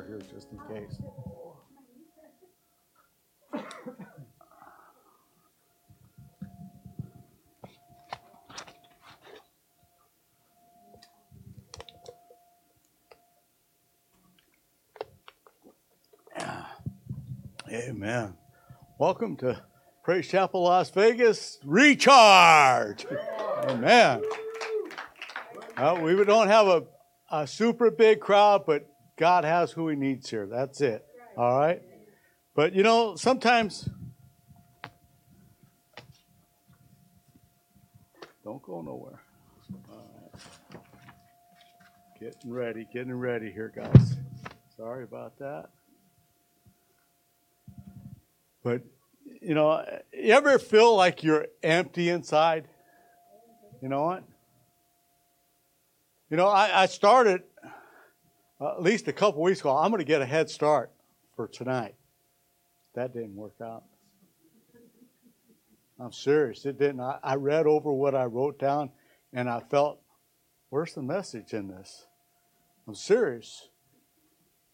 Here just in case. Amen. Welcome to Praise Chapel Las Vegas Recharge. Amen. Uh, we don't have a, a super big crowd, but God has who He needs here. That's it. All right? But you know, sometimes. Don't go nowhere. Getting ready, getting ready here, guys. Sorry about that. But, you know, you ever feel like you're empty inside? You know what? You know, I, I started at least a couple weeks ago. I'm going to get a head start for tonight. That didn't work out. I'm serious. It didn't. I, I read over what I wrote down and I felt, where's the message in this? I'm serious.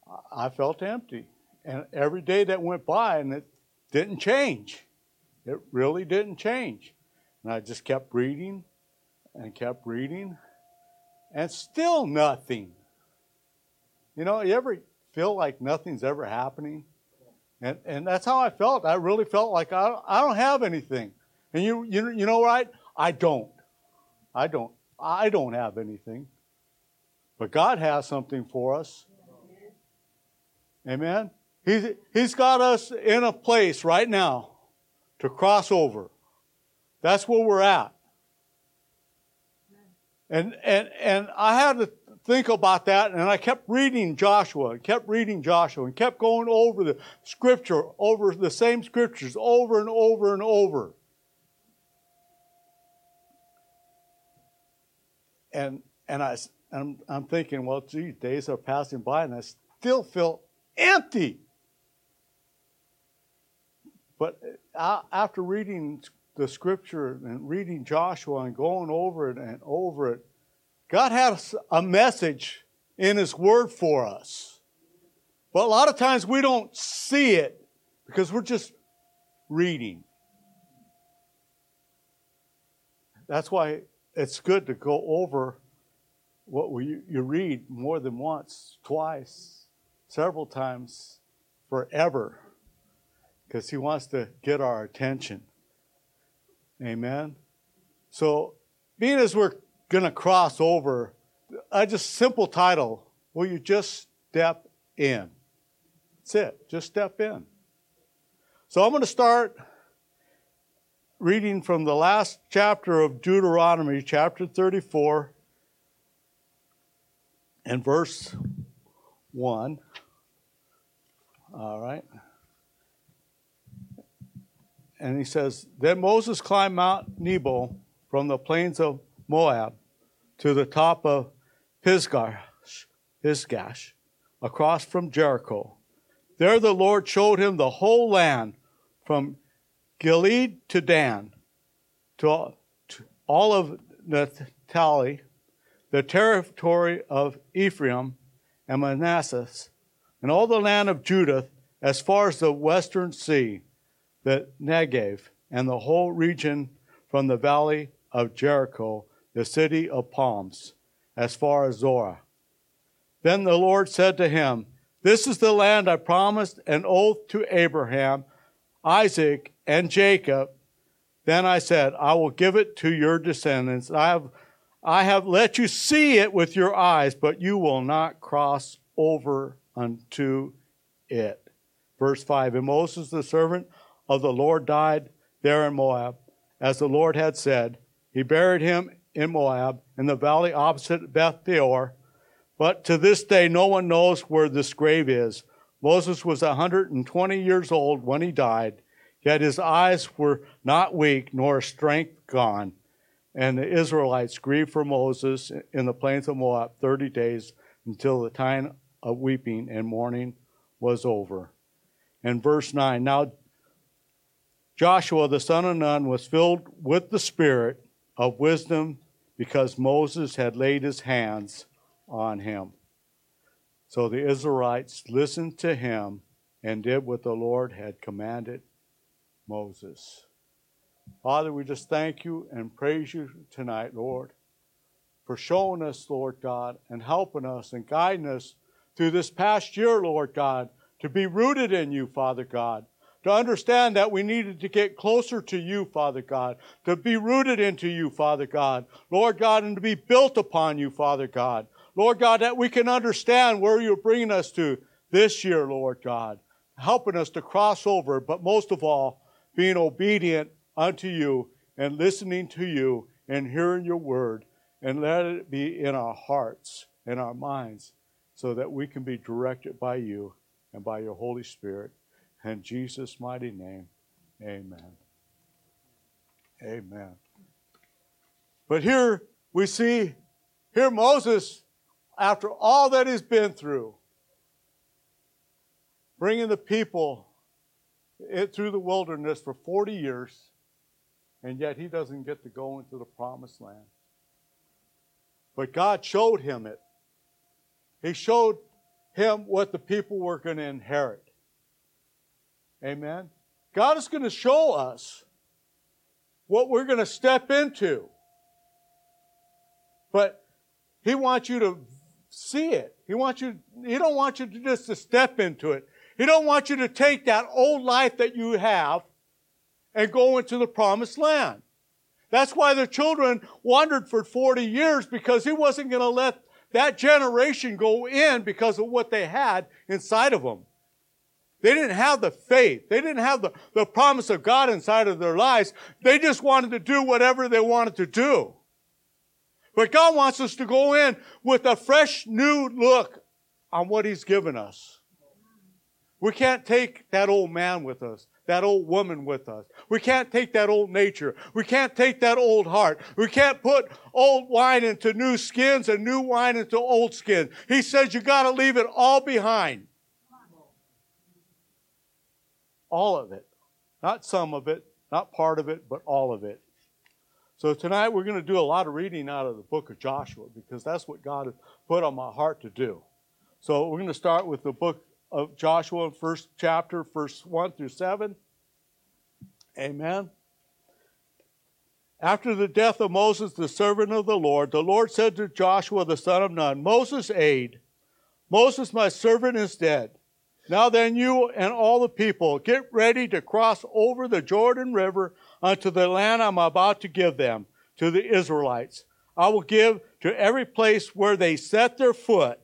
I, I felt empty. And every day that went by and it didn't change. It really didn't change. And I just kept reading and kept reading, and still nothing. You know, you ever feel like nothing's ever happening? And, and that's how I felt. I really felt like I, I don't have anything. And you, you, you know what? I don't. I don't. I don't have anything. But God has something for us. Amen? He's, he's got us in a place right now to cross over. That's where we're at. And, and, and I had to think about that, and I kept reading Joshua, and kept reading Joshua, and kept going over the scripture, over the same scriptures, over and over and over. And, and I, I'm, I'm thinking, well, gee, days are passing by, and I still feel empty. But uh, after reading the scripture and reading Joshua and going over it and over it, God has a message in His Word for us. But a lot of times we don't see it because we're just reading. That's why it's good to go over what we, you read more than once, twice, several times, forever because He wants to get our attention. Amen. So, being as we're going to cross over, I just simple title, will you just step in? That's it. Just step in. So I'm going to start reading from the last chapter of Deuteronomy, chapter 34, and verse 1. All right and he says, Then Moses climbed Mount Nebo from the plains of Moab to the top of Pisgah, Pisgash, across from Jericho. There the Lord showed him the whole land from Gilead to Dan, to, to all of Naphtali, the territory of Ephraim and Manasseh, and all the land of Judah as far as the western sea the Negev, and the whole region from the valley of Jericho, the city of palms, as far as Zoar. Then the Lord said to him, This is the land I promised an oath to Abraham, Isaac, and Jacob. Then I said, I will give it to your descendants. I have, I have let you see it with your eyes, but you will not cross over unto it. Verse 5 And Moses, the servant of the Lord died there in Moab, as the Lord had said. He buried him in Moab, in the valley opposite Beth Peor. But to this day, no one knows where this grave is. Moses was 120 years old when he died, yet his eyes were not weak, nor strength gone. And the Israelites grieved for Moses in the plains of Moab 30 days until the time of weeping and mourning was over. And verse 9 Now Joshua the son of Nun was filled with the Spirit of wisdom because Moses had laid his hands on him. So the Israelites listened to him and did what the Lord had commanded Moses. Father, we just thank you and praise you tonight, Lord, for showing us, Lord God, and helping us and guiding us through this past year, Lord God, to be rooted in you, Father God. To understand that we needed to get closer to you, Father God, to be rooted into you, Father God, Lord God, and to be built upon you, Father God. Lord God, that we can understand where you're bringing us to this year, Lord God, helping us to cross over, but most of all, being obedient unto you and listening to you and hearing your word, and let it be in our hearts and our minds so that we can be directed by you and by your Holy Spirit. In Jesus' mighty name, amen. Amen. But here we see, here Moses after all that he's been through, bringing the people through the wilderness for 40 years, and yet he doesn't get to go into the promised land. But God showed him it. He showed him what the people were going to inherit. Amen. God is going to show us what we're going to step into. But he wants you to see it. He wants you, he don't want you to just to step into it. He don't want you to take that old life that you have and go into the promised land. That's why the children wandered for 40 years because he wasn't going to let that generation go in because of what they had inside of them. They didn't have the faith. They didn't have the, the promise of God inside of their lives. They just wanted to do whatever they wanted to do. But God wants us to go in with a fresh new look on what He's given us. We can't take that old man with us, that old woman with us. We can't take that old nature. We can't take that old heart. We can't put old wine into new skins and new wine into old skins. He says you got to leave it all behind. All of it. Not some of it, not part of it, but all of it. So tonight we're going to do a lot of reading out of the book of Joshua because that's what God has put on my heart to do. So we're going to start with the book of Joshua, first chapter, verse 1 through 7. Amen. After the death of Moses, the servant of the Lord, the Lord said to Joshua, the son of Nun, Moses, aide. Moses, my servant, is dead. Now then, you and all the people, get ready to cross over the Jordan River unto the land I'm about to give them, to the Israelites. I will give to every place where they set their foot,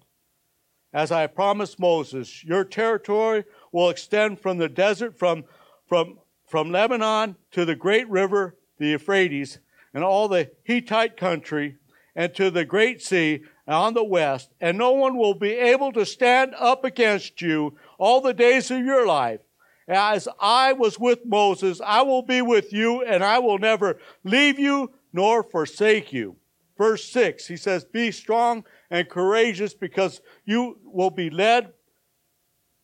as I promised Moses. Your territory will extend from the desert, from, from, from Lebanon to the great river, the Euphrates, and all the Hittite country, and to the great sea on the west, and no one will be able to stand up against you all the days of your life. As I was with Moses, I will be with you, and I will never leave you nor forsake you. Verse 6, he says, Be strong and courageous because you will be led,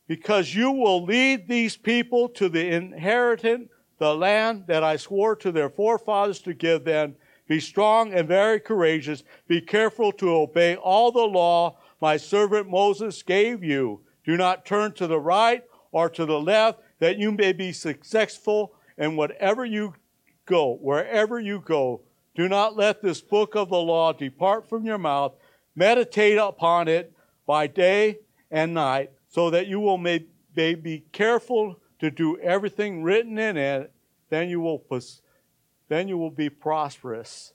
because you will lead these people to the inheritance, the land that I swore to their forefathers to give them. Be strong and very courageous. Be careful to obey all the law my servant Moses gave you. Do not turn to the right or to the left that you may be successful in whatever you go, wherever you go. Do not let this book of the law depart from your mouth. Meditate upon it by day and night, so that you will may, may be careful to do everything written in it. Then you will then you will be prosperous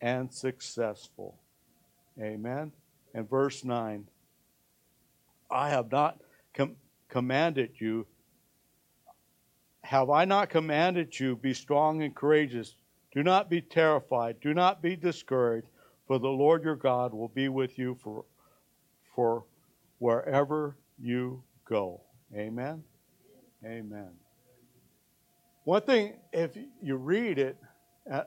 and successful. Amen. And verse 9 I have not com- commanded you have I not commanded you, be strong and courageous? Do not be terrified. Do not be discouraged, for the Lord your God will be with you for, for wherever you go. Amen. Amen. One thing, if you read it, uh,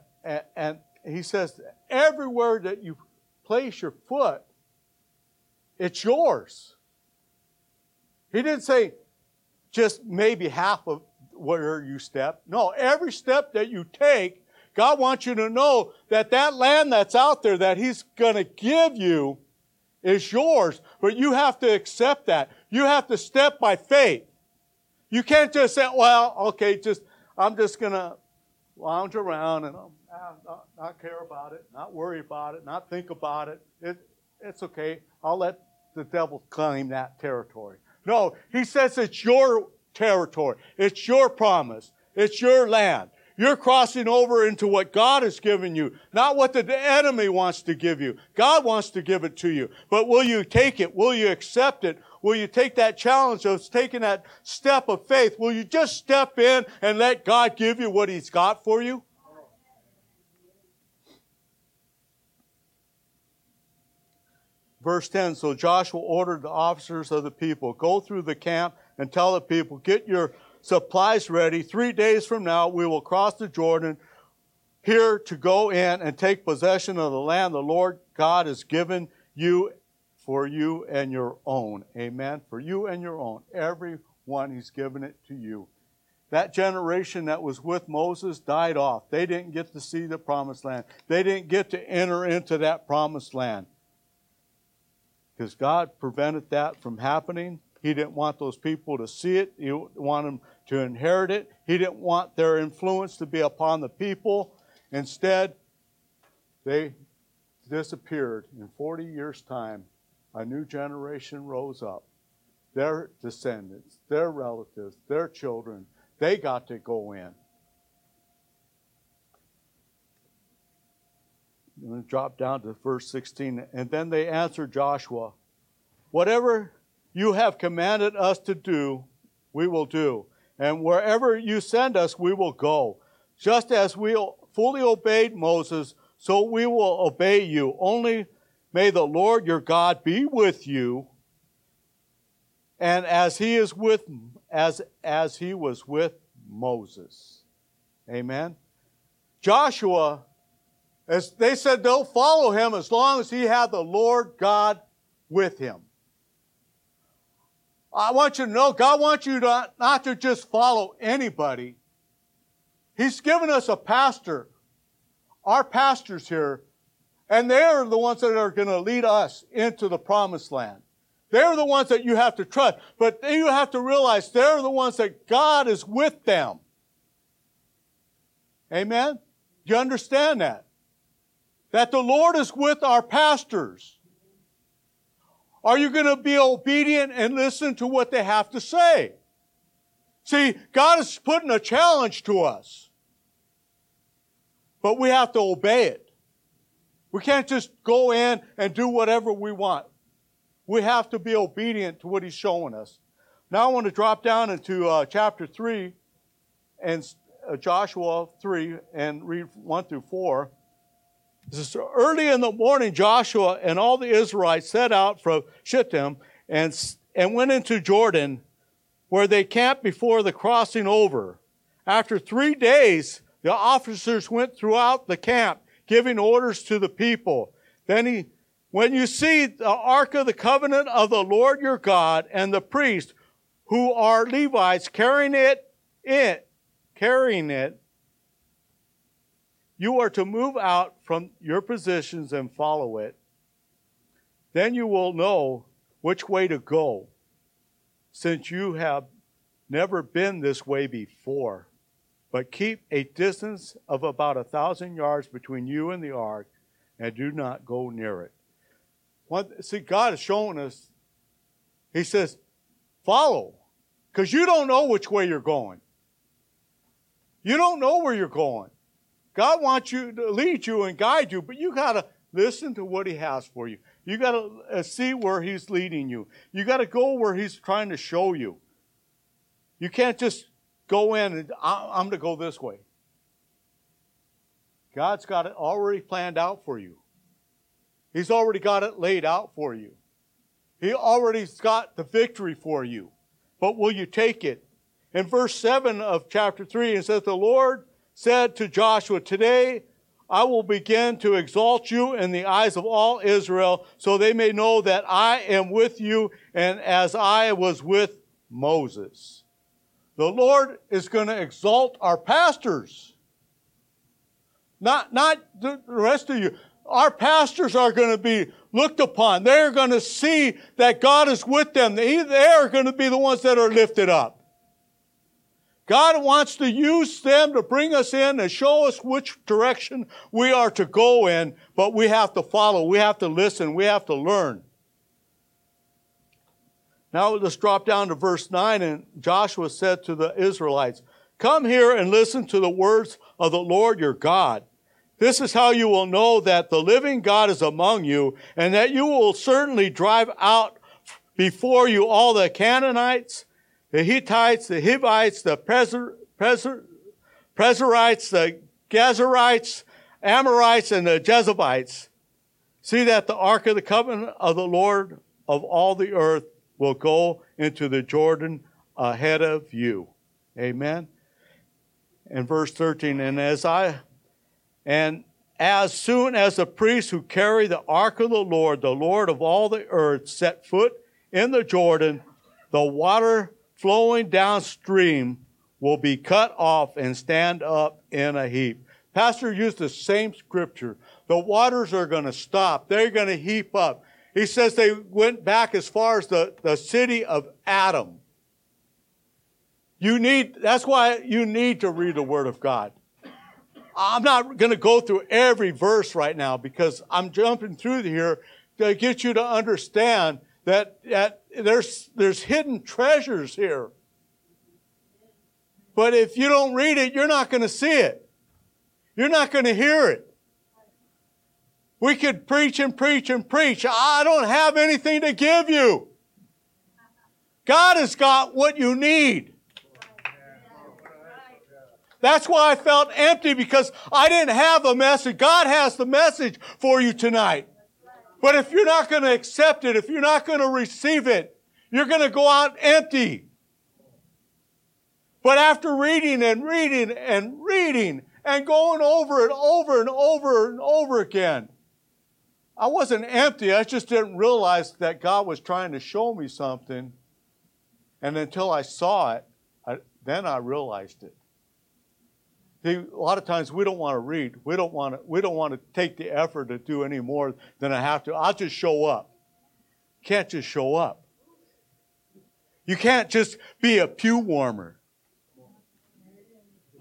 and he says, everywhere that you place your foot, it's yours. He didn't say just maybe half of where you step. No, every step that you take, God wants you to know that that land that's out there that He's going to give you is yours, but you have to accept that. You have to step by faith. You can't just say, well, okay, just, I'm just going to lounge around and ah, not, not, care about it, not worry about it, not think about it. it. It's okay. I'll let the devil claim that territory. No, he says it's your territory. It's your promise. It's your land. You're crossing over into what God has given you, not what the enemy wants to give you. God wants to give it to you. But will you take it? Will you accept it? Will you take that challenge of taking that step of faith? Will you just step in and let God give you what He's got for you? Verse 10 So Joshua ordered the officers of the people, Go through the camp and tell the people, Get your supplies ready. Three days from now, we will cross the Jordan here to go in and take possession of the land the Lord God has given you for you and your own. Amen. For you and your own. Every one, He's given it to you. That generation that was with Moses died off. They didn't get to see the promised land. They didn't get to enter into that promised land because God prevented that from happening. He didn't want those people to see it. He wanted them to inherit it. He didn't want their influence to be upon the people. Instead, they disappeared. In 40 years' time, a new generation rose up. Their descendants, their relatives, their children, they got to go in. Going to drop down to verse 16. And then they answered Joshua, Whatever you have commanded us to do, we will do. And wherever you send us, we will go. Just as we fully obeyed Moses, so we will obey you. Only may the Lord your God be with you. And as he is with as as he was with Moses. Amen. Joshua as they said they'll follow him as long as he had the Lord God with him. I want you to know God wants you to, not to just follow anybody. He's given us a pastor, our pastors here, and they're the ones that are going to lead us into the promised land. They're the ones that you have to trust, but you have to realize they're the ones that God is with them. Amen? Do you understand that? That the Lord is with our pastors? Are you going to be obedient and listen to what they have to say? See, God is putting a challenge to us, but we have to obey it. We can't just go in and do whatever we want. We have to be obedient to what He's showing us. Now I want to drop down into uh, chapter 3 and uh, Joshua 3 and read 1 through 4. This early in the morning, Joshua and all the Israelites set out from Shittim and, and went into Jordan, where they camped before the crossing over. After three days, the officers went throughout the camp, giving orders to the people. Then he, when you see the ark of the covenant of the Lord your God and the priests who are Levites carrying it, it, carrying it, you are to move out from your positions and follow it. Then you will know which way to go, since you have never been this way before. But keep a distance of about a thousand yards between you and the ark, and do not go near it. What, see, God is showing us, He says, follow, because you don't know which way you're going. You don't know where you're going. God wants you to lead you and guide you, but you got to listen to what He has for you. You got to uh, see where He's leading you. You got to go where He's trying to show you. You can't just go in and I'm going to go this way. God's got it already planned out for you. He's already got it laid out for you. He already's got the victory for you. But will you take it? In verse 7 of chapter 3, it says, The Lord said to Joshua, Today I will begin to exalt you in the eyes of all Israel, so they may know that I am with you, and as I was with Moses. The Lord is going to exalt our pastors. Not, not the rest of you. Our pastors are going to be looked upon. They're going to see that God is with them. They, are going to be the ones that are lifted up. God wants to use them to bring us in and show us which direction we are to go in, but we have to follow. We have to listen. We have to learn. Now let's drop down to verse 9. And Joshua said to the Israelites, Come here and listen to the words of the Lord your God. This is how you will know that the living God is among you, and that you will certainly drive out before you all the Canaanites, the Hittites, the Hivites, the Perizzites, the Gezerites, Amorites, and the Jebusites. See that the ark of the covenant of the Lord of all the earth will go into the Jordan ahead of you. Amen. And verse 13, and as I and as soon as the priests who carry the ark of the Lord, the Lord of all the earth, set foot in the Jordan, the water flowing downstream will be cut off and stand up in a heap. Pastor used the same scripture. The waters are going to stop. They're going to heap up. He says they went back as far as the, the city of Adam. You need, that's why you need to read the Word of God. I'm not going to go through every verse right now because I'm jumping through here to get you to understand that, that there's, there's hidden treasures here. But if you don't read it, you're not going to see it. You're not going to hear it. We could preach and preach and preach. I don't have anything to give you. God has got what you need. That's why I felt empty because I didn't have a message. God has the message for you tonight. But if you're not going to accept it, if you're not going to receive it, you're going to go out empty. But after reading and reading and reading and going over and over and over and over again, I wasn't empty. I just didn't realize that God was trying to show me something. And until I saw it, I, then I realized it. See, a lot of times we don't want to read. We don't want to, we don't want to take the effort to do any more than I have to. I'll just show up. Can't just show up. You can't just be a pew warmer.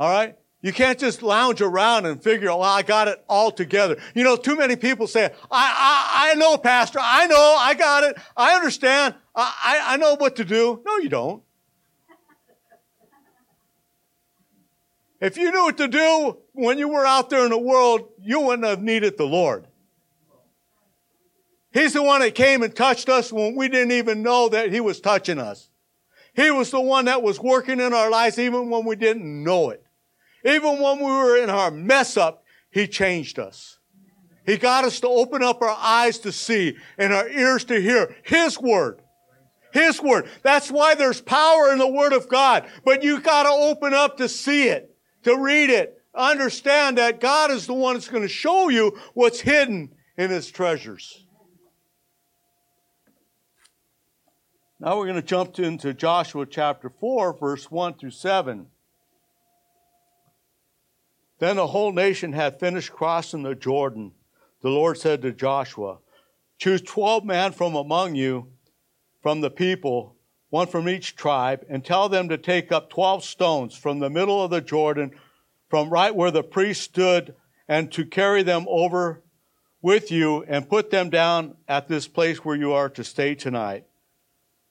All right? You can't just lounge around and figure, well, I got it all together. You know, too many people say, I, I, I know, Pastor. I know. I got it. I understand. I, I, I know what to do. No, you don't. If you knew what to do when you were out there in the world, you wouldn't have needed the Lord. He's the one that came and touched us when we didn't even know that He was touching us. He was the one that was working in our lives even when we didn't know it. Even when we were in our mess up, He changed us. He got us to open up our eyes to see and our ears to hear His Word. His Word. That's why there's power in the Word of God. But you gotta open up to see it to read it. Understand that God is the one that's going to show you what's hidden in His treasures. Now we're going to jump into Joshua chapter 4, verse 1 through 7. Then the whole nation had finished crossing the Jordan. The Lord said to Joshua, Choose 12 men from among you, from the people, one from each tribe, and tell them to take up 12 stones from the middle of the Jordan, from right where the priest stood, and to carry them over with you and put them down at this place where you are to stay tonight.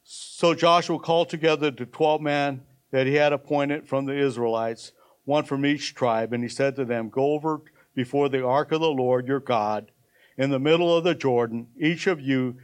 So Joshua called together the 12 men that he had appointed from the Israelites, one from each tribe, and he said to them, Go over before the ark of the Lord your God in the middle of the Jordan, each of you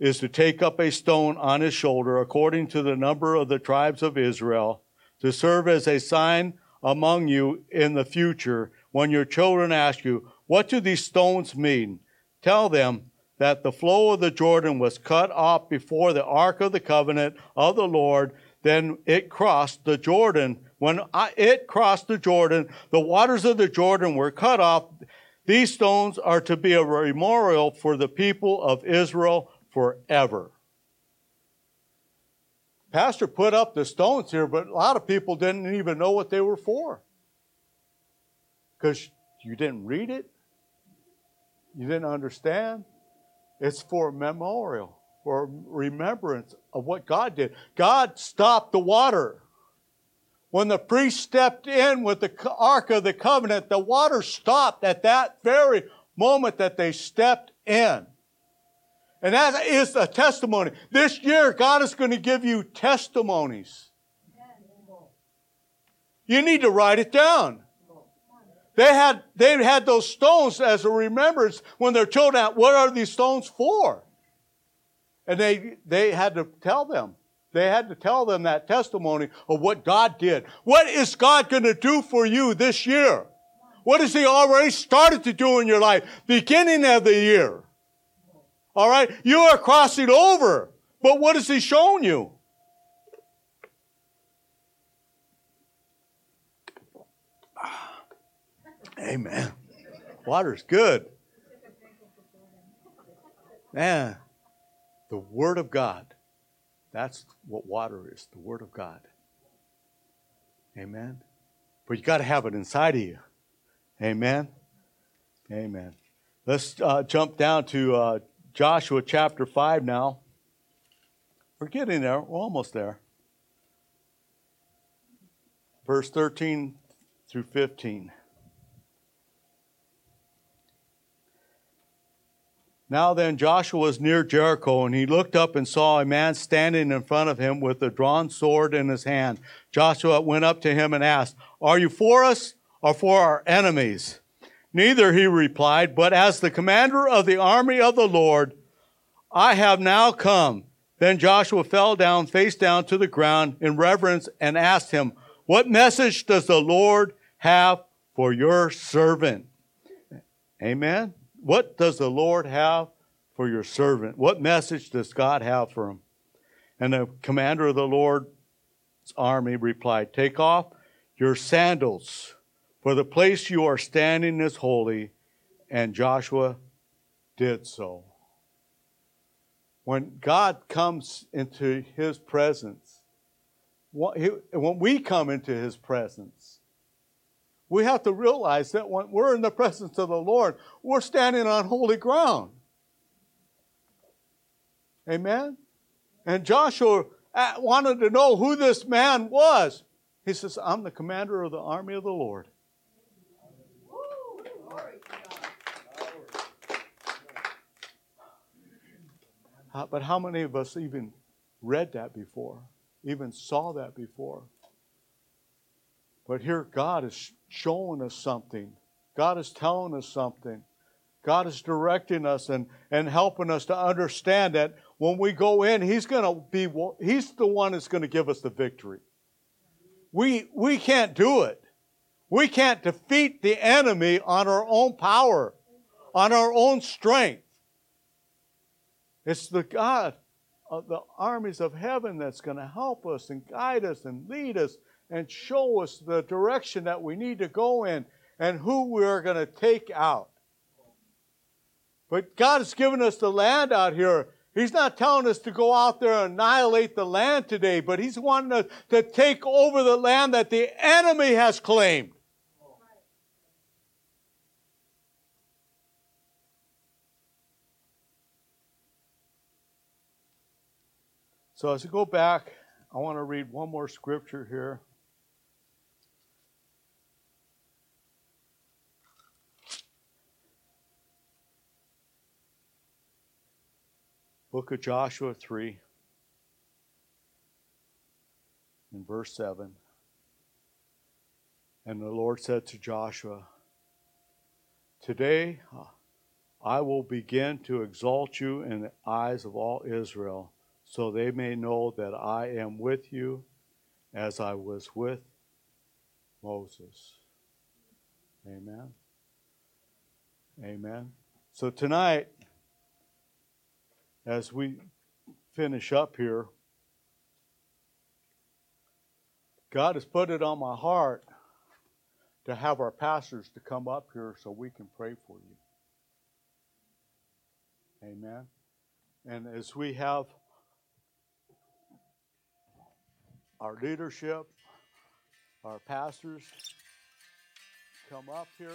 is to take up a stone on his shoulder according to the number of the tribes of Israel to serve as a sign among you in the future when your children ask you, What do these stones mean? Tell them that the flow of the Jordan was cut off before the ark of the covenant of the Lord. Then it crossed the Jordan. When it crossed the Jordan, the waters of the Jordan were cut off. These stones are to be a memorial for the people of Israel forever. Pastor put up the stones here, but a lot of people didn't even know what they were for. Because you didn't read it, you didn't understand. It's for memorial, for remembrance of what God did. God stopped the water. When the priest stepped in with the Ark of the Covenant, the water stopped at that very moment that they stepped in. And that is a testimony. This year, God is going to give you testimonies. You need to write it down. They had, they had those stones as a remembrance when their children asked, what are these stones for? And they, they had to tell them. They had to tell them that testimony of what God did. What is God going to do for you this year? What has He already started to do in your life? Beginning of the year. All right? You are crossing over. But what has He shown you? Amen. Water's good. Man, the Word of God. That's what water is the Word of God. Amen. But you got to have it inside of you. Amen. Amen. Let's uh, jump down to uh, Joshua chapter 5 now. We're getting there. We're almost there. Verse 13 through 15. Now then, Joshua was near Jericho, and he looked up and saw a man standing in front of him with a drawn sword in his hand. Joshua went up to him and asked, Are you for us or for our enemies? Neither, he replied, but as the commander of the army of the Lord, I have now come. Then Joshua fell down, face down to the ground in reverence, and asked him, What message does the Lord have for your servant? Amen. What does the Lord have for your servant? What message does God have for him? And the commander of the Lord's army replied, Take off your sandals, for the place you are standing is holy. And Joshua did so. When God comes into his presence, when we come into his presence, we have to realize that when we're in the presence of the Lord, we're standing on holy ground. Amen? And Joshua uh, wanted to know who this man was. He says, I'm the commander of the army of the Lord. But how many of us even read that before, even saw that before? But here, God is showing us something. God is telling us something. God is directing us and, and helping us to understand that when we go in, He's going to be, He's the one that's going to give us the victory. We, we can't do it. We can't defeat the enemy on our own power, on our own strength. It's the God of the armies of heaven that's going to help us and guide us and lead us and show us the direction that we need to go in and who we're going to take out. But God has given us the land out here. He's not telling us to go out there and annihilate the land today, but He's wanting us to take over the land that the enemy has claimed. So as we go back, I want to read one more scripture here. Book of Joshua 3, in verse 7. And the Lord said to Joshua, Today I will begin to exalt you in the eyes of all Israel, so they may know that I am with you as I was with Moses. Amen. Amen. So tonight, as we finish up here, God has put it on my heart to have our pastors to come up here so we can pray for you. Amen. And as we have our leadership, our pastors come up here.